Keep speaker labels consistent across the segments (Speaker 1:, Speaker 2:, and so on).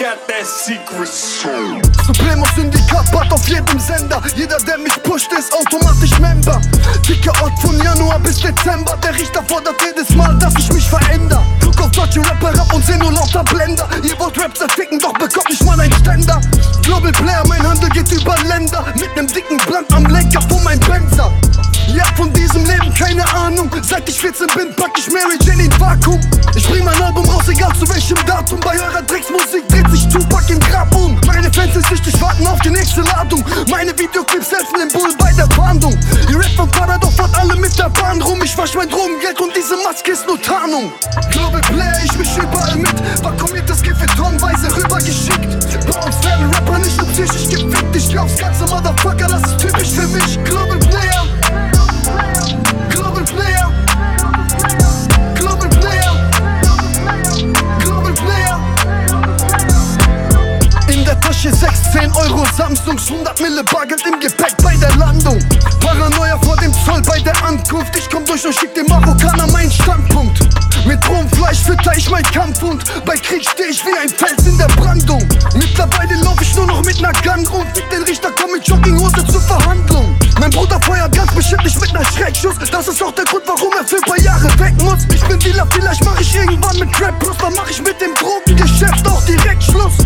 Speaker 1: got that secret soul.
Speaker 2: Supremo Syndikat, Bad auf jedem Sender. Jeder, der mich pusht, ist automatisch Member. Dicker Ort von Januar bis Dezember. Der Richter fordert jedes Mal, dass ich mich veränder. Guck auf deutsche Rapper ab und seh nur lauter Blender. Ihr wollt Rap zerficken, doch bekommt nicht mal ein Ständer. Global Player, mein Handel geht über Länder. Mit nem dicken Blank am Lenker von mein Benzer. Ja, von diesem Leben keine Ahnung. Seit ich 14 bin, pack ich Mary Jane in Vakuum. Ich bring mein Album raus, egal zu welchem Datum. Bei eurer Drecksmusik auf nächste Ladung. Meine Videoclips helfen dem Bull bei der Fahndung. Die Rap von Parador fahrt alle mit der Bahn rum. Ich wasch mein Drogengeld und diese Maske ist nur Tarnung. Global Player, ich misch überall mit. Vakuumiertes Gift wird tonnenweise rübergeschickt. Bei uns werden Rapper nicht nur psychisch gefickt. Ich glaub's ganze Motherfucker, das ist typisch für mich. Global Tasche 16 Euro Samsungs, 100 Mille Bargeld im Gepäck bei der Landung. Paranoia vor dem Zoll bei der Ankunft. Ich komm durch und schick dem Marokkaner meinen Standpunkt. Mit rohem Fleisch fütter ich mein Kampfhund. Bei Krieg steh ich wie ein Fels in der Brandung. Mittlerweile lauf ich nur noch mit ner Gun rum. Fick den Richter, komm mit Jogginghose zur Verhandlung. Mein Bruder feuert ganz bestimmt nicht mit ner Schreckschuss. Das ist auch der Grund, warum er für ein paar Jahre weg muss. Ich bin Dealer, vielleicht mach ich irgendwann mit Crap Plus. Dann mach ich mit dem Drogengeschäft auch direkt Schluss.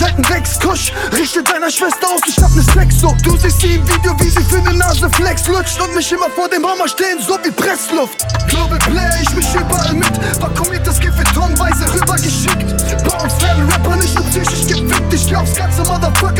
Speaker 2: Seiten wächst Kusch, richte deiner Schwester aus, ich hab ne Sex. So Du siehst sie im Video, wie sie für ne Nase flex lutscht Und mich immer vor dem Hammer stehen, so wie Pressluft. Global Player, ich mich überall mit. Vakuumiert das Gift tonweise rübergeschickt. Bei werden Rapper nicht nur psychisch gefickt Ich glaub's ganze Motherfucker